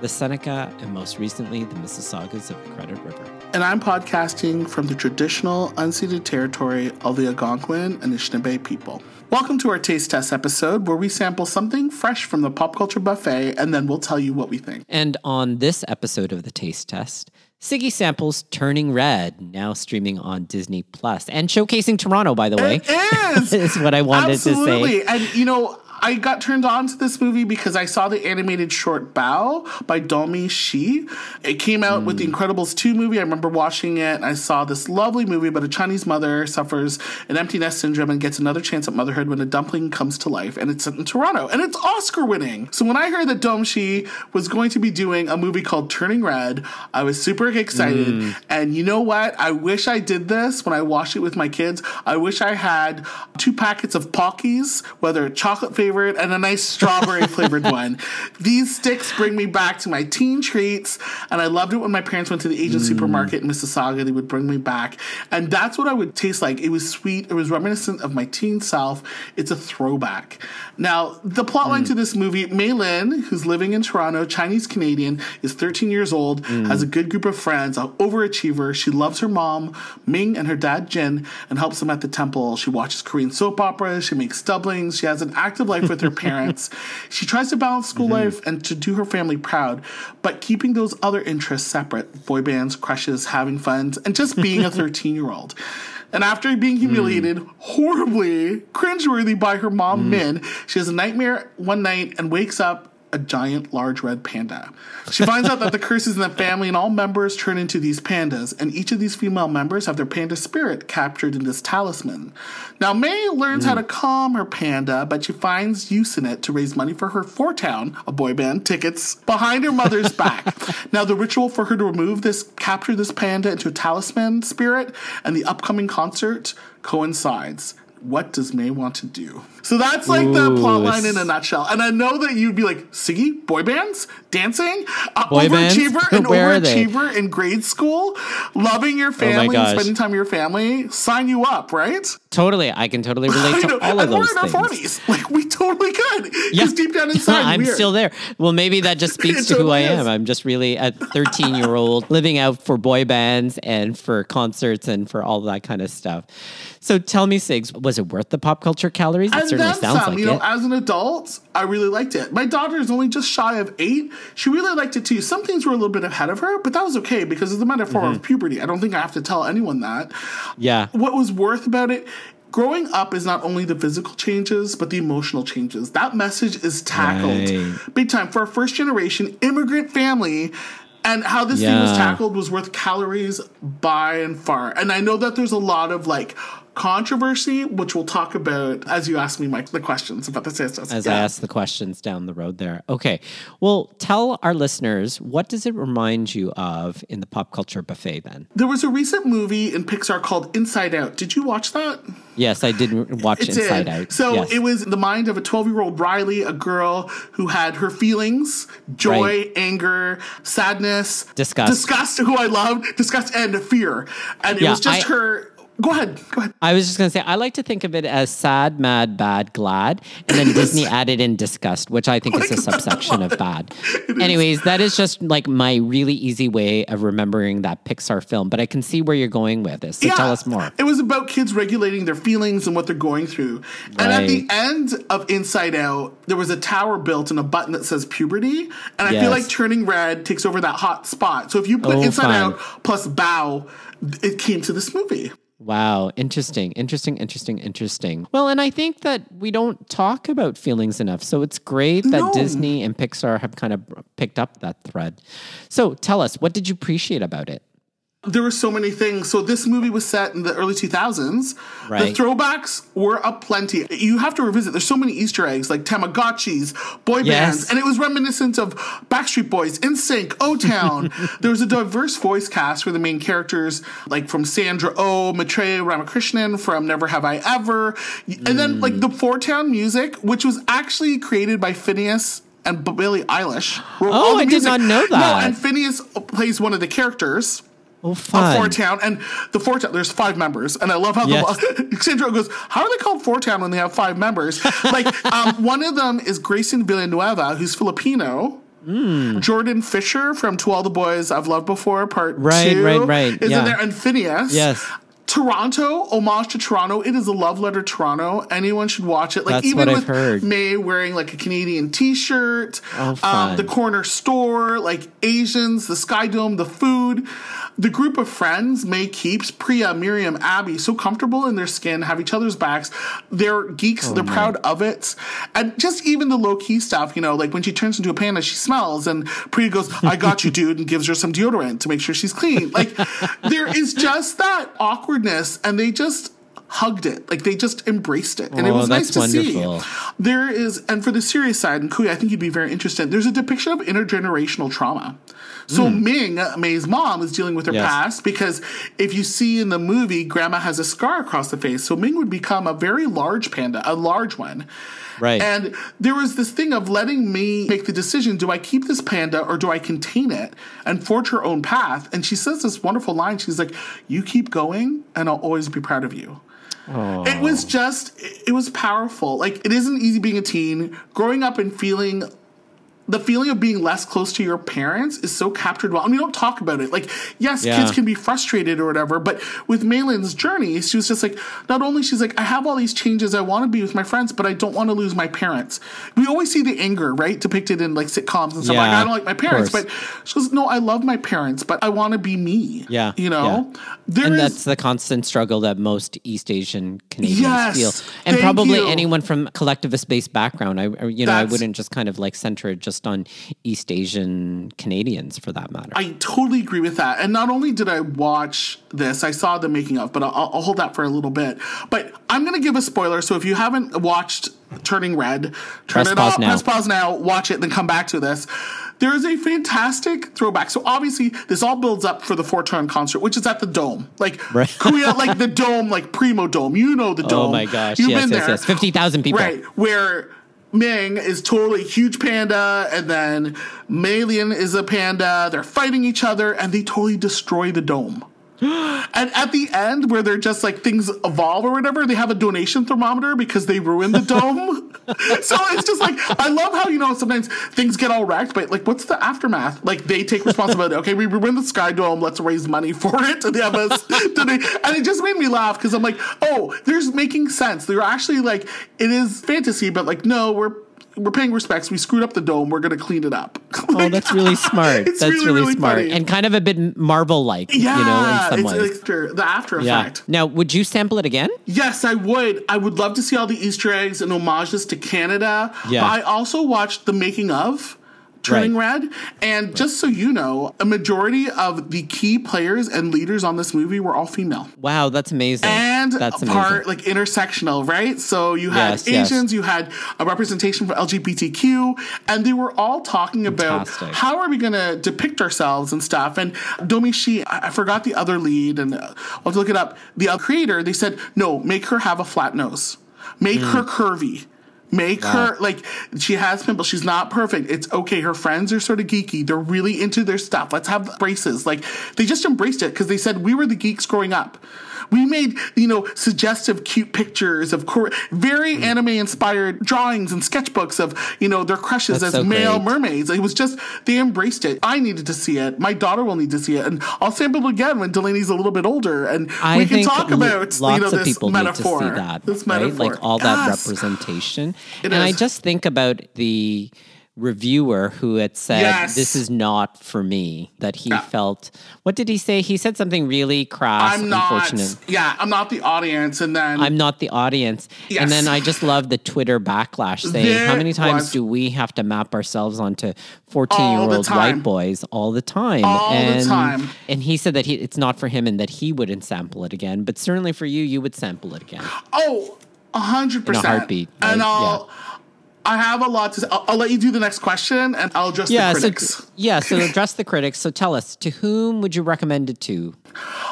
the Seneca, and most recently, the Mississaugas of the Credit River. And I'm podcasting from the traditional unceded territory of the Algonquin and Anishinaabe people. Welcome to our taste test episode where we sample something fresh from the pop culture buffet and then we'll tell you what we think. And on this episode of the taste test, Sigi samples Turning Red, now streaming on Disney Plus and showcasing Toronto, by the way. It is. is what I wanted Absolutely. to say. And you know, I got turned on to this movie because I saw the animated short Bao by Domee Shi. It came out mm. with the Incredibles 2 movie. I remember watching it. I saw this lovely movie about a Chinese mother suffers an empty nest syndrome and gets another chance at motherhood when a dumpling comes to life. And it's set in Toronto. And it's Oscar winning. So when I heard that Domee Shi was going to be doing a movie called Turning Red, I was super excited. Mm. And you know what? I wish I did this when I watched it with my kids. I wish I had two packets of Pockies, whether chocolate flavored flavored and a nice strawberry flavored one. These sticks bring me back to my teen treats, and I loved it when my parents went to the Asian mm. supermarket in Mississauga. They would bring me back, and that's what I would taste like. It was sweet. It was reminiscent of my teen self. It's a throwback. Now, the plotline mm. to this movie: Mei Lin, who's living in Toronto, Chinese Canadian, is 13 years old, mm. has a good group of friends, an overachiever. She loves her mom, Ming, and her dad Jin, and helps them at the temple. She watches Korean soap operas. She makes doublings. She has an active life with her parents. she tries to balance school mm-hmm. life and to do her family proud, but keeping those other interests separate boy bands, crushes, having fun, and just being a 13 year old. And after being humiliated mm. horribly, cringeworthy by her mom, mm. Min, she has a nightmare one night and wakes up a giant, large red panda. She finds out that the curse is in the family, and all members turn into these pandas, and each of these female members have their panda spirit captured in this talisman. Now, Mei learns mm. how to calm her panda, but she finds use in it to raise money for her Four Town, a boy band, tickets behind her mother's back. Now, the ritual for her to remove this, capture this panda into a talisman spirit, and the upcoming concert coincides what does Mei want to do? So that's like Ooh, the plot line in a nutshell. And I know that you'd be like, Sigi, boy bands, dancing, uh, boy overachiever, and overachiever in grade school, loving your oh family, oh spending time with your family. Sign you up, right? Totally, I can totally relate to all of those things. We're in our 40s. Like we totally could. Because deep down inside, I'm still there. Well, maybe that just speaks to totally who I am. Is. I'm just really a 13 year old living out for boy bands and for concerts and for all that kind of stuff. So tell me, Sigs, was it worth the pop culture calories? It and certainly sounds some. like you know, it. As an adult, I really liked it. My daughter is only just shy of eight. She really liked it too. Some things were a little bit ahead of her, but that was okay because it's a metaphor mm-hmm. of puberty. I don't think I have to tell anyone that. Yeah. What was worth about it growing up is not only the physical changes, but the emotional changes. That message is tackled right. big time for a first generation immigrant family. And how this yeah. thing was tackled was worth calories by and far. And I know that there's a lot of like controversy, which we'll talk about as you ask me my, the questions about the sisters. As yeah. I ask the questions down the road there. Okay. Well, tell our listeners, what does it remind you of in the pop culture buffet then? There was a recent movie in Pixar called Inside Out. Did you watch that? Yes, I did watch it Inside did. Out. So yes. it was the mind of a 12 year old Riley, a girl who had her feelings joy, right. anger, sadness, disgust. Disgust, who I loved, disgust, and fear. And it yeah, was just I, her Go ahead. Go ahead. I was just going to say, I like to think of it as sad, mad, bad, glad. And then Disney added in disgust, which I think is a subsection of bad. Anyways, that is just like my really easy way of remembering that Pixar film. But I can see where you're going with this. So yeah, tell us more. It was about kids regulating their feelings and what they're going through. Right. And at the end of Inside Out, there was a tower built and a button that says puberty. And I yes. feel like turning red takes over that hot spot. So if you put oh, Inside fine. Out plus Bao, it came to this movie. Wow, interesting, interesting, interesting, interesting. Well, and I think that we don't talk about feelings enough. So it's great that no. Disney and Pixar have kind of picked up that thread. So tell us, what did you appreciate about it? There were so many things. So this movie was set in the early 2000s. Right. The throwbacks were aplenty. You have to revisit. There's so many Easter eggs, like Tamagotchis, boy Yes. bands, and it was reminiscent of Backstreet Boys, NSYNC, O Town. there was a diverse voice cast for the main characters, like from Sandra Oh, Maitreyi Ramakrishnan from Never Have I Ever, and then like the hmm. Four Town music, which was actually created by Finneas. And Billie Eilish. Oh, I did not know that. No, and Finneas plays one of the characters Oh, fun. Four Town, and the Four Town. There's five members, and I love how Yes. the Sandra goes, "How are they called Four Town when they have five members?" like um, one of them is Grayson Villanueva, who's Filipino. Jordan Fisher from To All the Boys I've Loved Before, Part Right, Two, right, right, is yeah. in there, and Finneas. Yes. Toronto, homage to Toronto. It is a love letter to Toronto. Anyone should watch it. Like That's even with heard. Mei wearing like a Canadian T-shirt, Oh, um, the corner store, like Asians, the Sky Dome, the food. The group of friends Mei keeps Priya, Miriam, Abby so comfortable in their skin, have each other's backs. They're geeks. Oh, they're proud of it, and just even the low key stuff. You know, like when she turns into a panda, she smells, and Priya goes, "I got you, dude," and gives her some deodorant to make sure she's clean. Like there is just that awkwardness, and they just hugged it. Like they just embraced it. And it Oh, was nice to wonderful. see. There is, and for the serious side, and Kui, I think you'd be very interested. There's a depiction of intergenerational trauma. So hmm. Ming, uh, Mei's mom, is dealing with her. Yes. past because if you see in the movie, Grandma has a scar across the face. So Ming would become a very large panda, a large one. Right. And there was this thing of letting me make the decision do I keep this panda or do I contain it and forge her own path? And she says this wonderful line. She's like, You keep going, and I'll always be proud of you. It was just, it was powerful. Like, it isn't easy being a teen. Growing up and feeling the feeling of being less close to your parents is so captured well. I mean, we don't talk about it. Like, yes, Yeah. kids can be frustrated or whatever, but with Mei Lin's journey, she was just like, not only she's like, I have all these changes, I want to be with my friends, but I don't want to lose my parents. We always see the anger, right, depicted in like sitcoms and stuff. Like, I don't like my parents, but she goes, no, I love my parents, but I want to be me. Yeah, you know, yeah. there and is- that's the constant struggle that most East Asian Canadians Yes, feel, and probably you. anyone from collectivist-based background. I, you know, I wouldn't just kind of like center it just on East Asian Canadians for that matter. I totally agree with that. And not only did I watch this, I saw the making of, but I'll, I'll hold that for a little bit. But I'm going to give a spoiler. So if you haven't watched Turning Red, turn Press it pause off, now. press pause now, watch it, then come back to this. There is a fantastic throwback. So obviously, this all builds up for the Four Town concert, which is at the Dome, like Right. Korea, like the Dome, like Primo Dome. You know the oh Dome. oh my gosh! You've yes, been yes, there. yes. Fifty thousand people. Right, where Ming is totally a huge panda, and then Mei Lin is a panda. They're fighting each other, and they totally destroy the dome. And at the end, where they're just like things evolve or whatever, they have a donation thermometer because they ruined the dome. so it's just like I love how you know sometimes things get all wrecked, but like what's the aftermath? Like they take responsibility. Okay, we ruined the sky dome. Let's raise money for it. And they have us. And it just made me laugh because I'm like, oh, there's making sense. They're actually like it is fantasy, but like no, we're we're paying respects. We screwed up the dome. We're gonna clean it up. Oh, that's really smart. That's really, really, really smart funny. and kind of a bit Marvel-like, yeah, you know, in some ways. the after yeah. effect. Now, would you sample it again? Yes, I would. I would love to see all the Easter eggs and homages to Canada. Yeah. But I also watched the making of Turning Red. And just so you know, a majority of the key players and leaders on this movie were all female. Wow, that's amazing. And that's amazing. part like intersectional, right? So you had Yes, yes. Asians, you had a representation for LGBTQ, and they were all talking Fantastic. about how are we going to depict ourselves and stuff. And Domee Shi, I forgot the other lead, and I'll have to look it up. The creator, they said, no, make her have a flat nose, make Hmm. her curvy. Make her like she has pimples. She's not perfect. It's okay. Her friends are sort of geeky. They're really into their stuff. Let's have braces. Like they just embraced it because they said we were the geeks growing up. We made you know suggestive, cute pictures of Kore- very Hmm. anime inspired drawings and sketchbooks of you know their crushes That's as so male great. mermaids. It was just they embraced it. I needed to see it. My daughter will need to see it, and I'll sample it again when Delaney's a little bit older, and I we can talk about lots you know this people metaphor. need to see that, This right? metaphor, Like all that Yes. representation. It and I just think about the reviewer who had said Yes. this is not for me that he Yeah. felt what did he say he said something really crass I'm not. unfortunate Yeah, I'm not the audience. And then I'm not the audience. And then I just love the Twitter backlash saying, There How many times was- do we have to map ourselves onto 14 year old white boys all the time? All the and, time. And he said that he, it's not for him and that he wouldn't sample it again. But certainly for you, you would sample it again. oh, a hundred percent. in a heartbeat, right? And I'll. I have a lot to say. I'll, I'll let you do the next question, and I'll address Yeah, the so critics. yeah, so address the critics. So tell us, to whom would you recommend it to?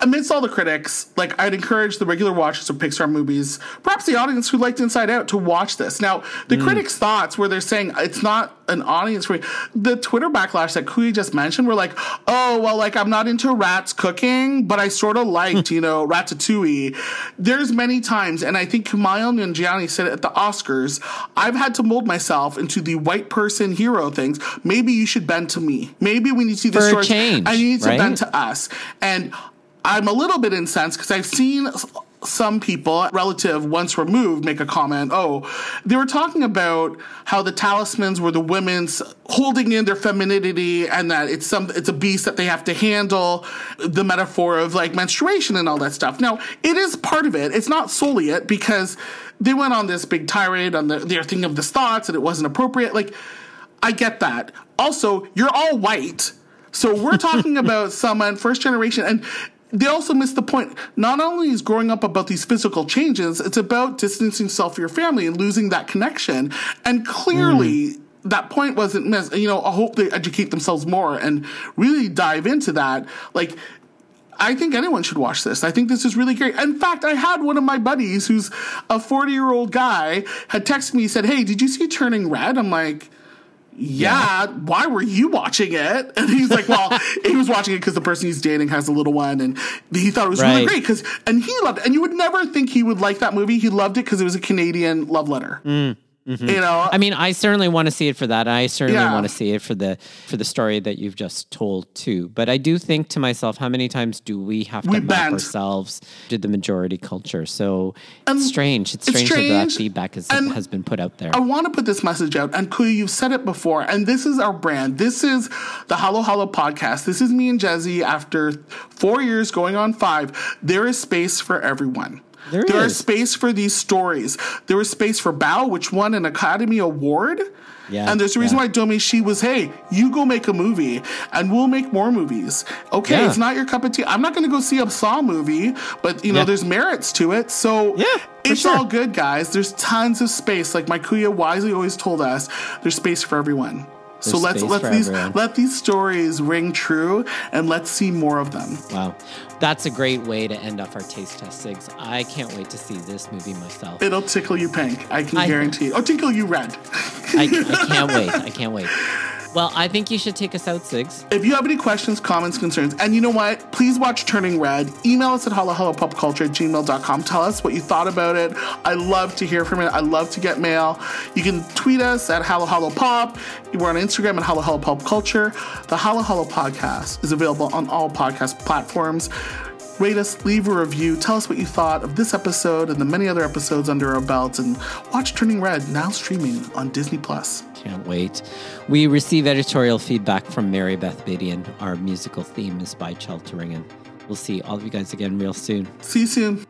amidst all the critics, like I'd encourage the regular watchers of Pixar movies, perhaps the audience who liked Inside Out, to watch this. Now, the hmm. critics' thoughts, where they're saying it's not an audience for the Twitter backlash that Kui just mentioned, were like, oh, well, like I'm not into rats cooking, but I sort of liked, you know, Ratatouille. There's many times, and I think Kumail Nanjiani said it at the Oscars, I've had to mold myself into the white person hero things. Maybe you should bend to me. Maybe we need to see the a change, you need to right? bend to us. And I'm a little bit incensed because I've seen some people, relative once removed, make a comment. Oh, they were talking about how the talismans were the women's holding in their femininity, and that it's some it's a beast that they have to handle. The metaphor of like menstruation and all that stuff. Now, it is part of it. It's not solely it because they went on this big tirade on the, their thing of the thoughts and it wasn't appropriate. Like, I get that. Also, you're all white. So we're talking about someone first generation and they also miss the point. Not only is growing up about these physical changes, it's about distancing yourself from your family and losing that connection. And clearly mm. that point wasn't missed. You know, I hope they educate themselves more and really dive into that. Like I think anyone should watch this. I think this is really great. In fact, I had one of my buddies who's a 40 year old guy had texted me, said, Hey, did you see Turning Red? I'm like, yeah, why were you watching it? And he's like, well, he was watching it because the person he's dating has a little one, and he thought it was really great because, and he loved it. And you would never think he would like that movie. He loved it because it was a Canadian love letter. Mm. Mm-hmm. You know, I mean, I certainly want to see it for that. I certainly Yeah. want to see it for the for the story that you've just told too. But I do think to myself, how many times do we have to We map bend. ourselves to the majority culture? So um, it's strange. It's it's strange, that that feedback is, and has been put out there. I want to put this message out, and Kuya, you've said it before, and this is our brand. This is the Halo Halo podcast. This is me and Jesse after four years going on five. There is space for everyone. There is is. space for these stories. There is space for Bao, which won an Academy Award. Yeah, and there's a reason yeah. why Domee Shi was, hey, you go make a movie and we'll make more movies. Okay, Yeah. it's not your cup of tea. I'm not going to go see a Saw movie, but you know, Yeah. there's merits to it. So Yeah, it's sure. all good, guys. There's tons of space. Like my Kuya wisely always told us, there's space for everyone. So let's let these everyone. let these stories ring true and let's see more of them. wow, that's a great way to end off our taste test, Sigs. I can't wait to see this movie myself. It'll tickle you pink. I can I- guarantee. It. Oh, tickle you red. I, I can't wait. I can't wait. Well, I think you should take us out, Sigs. If you have any questions, comments, concerns, and you know what, please watch Turning Red. Email us at halohalopopculture at gmail.com. Tell us what you thought about it. I love to hear from it. I love to get mail. You can tweet us at halohalopop. We're on Instagram at halohalopopculture. The Halo podcast is available on all podcast platforms. Rate us, leave a review, tell us what you thought of this episode and the many other episodes under our belts, and watch Turning Red now streaming on Disney Plus. Can't wait. We receive editorial feedback from Mary Beth Badian. Our musical theme is by Chelteringen. We'll see all of you guys again real soon. See you soon.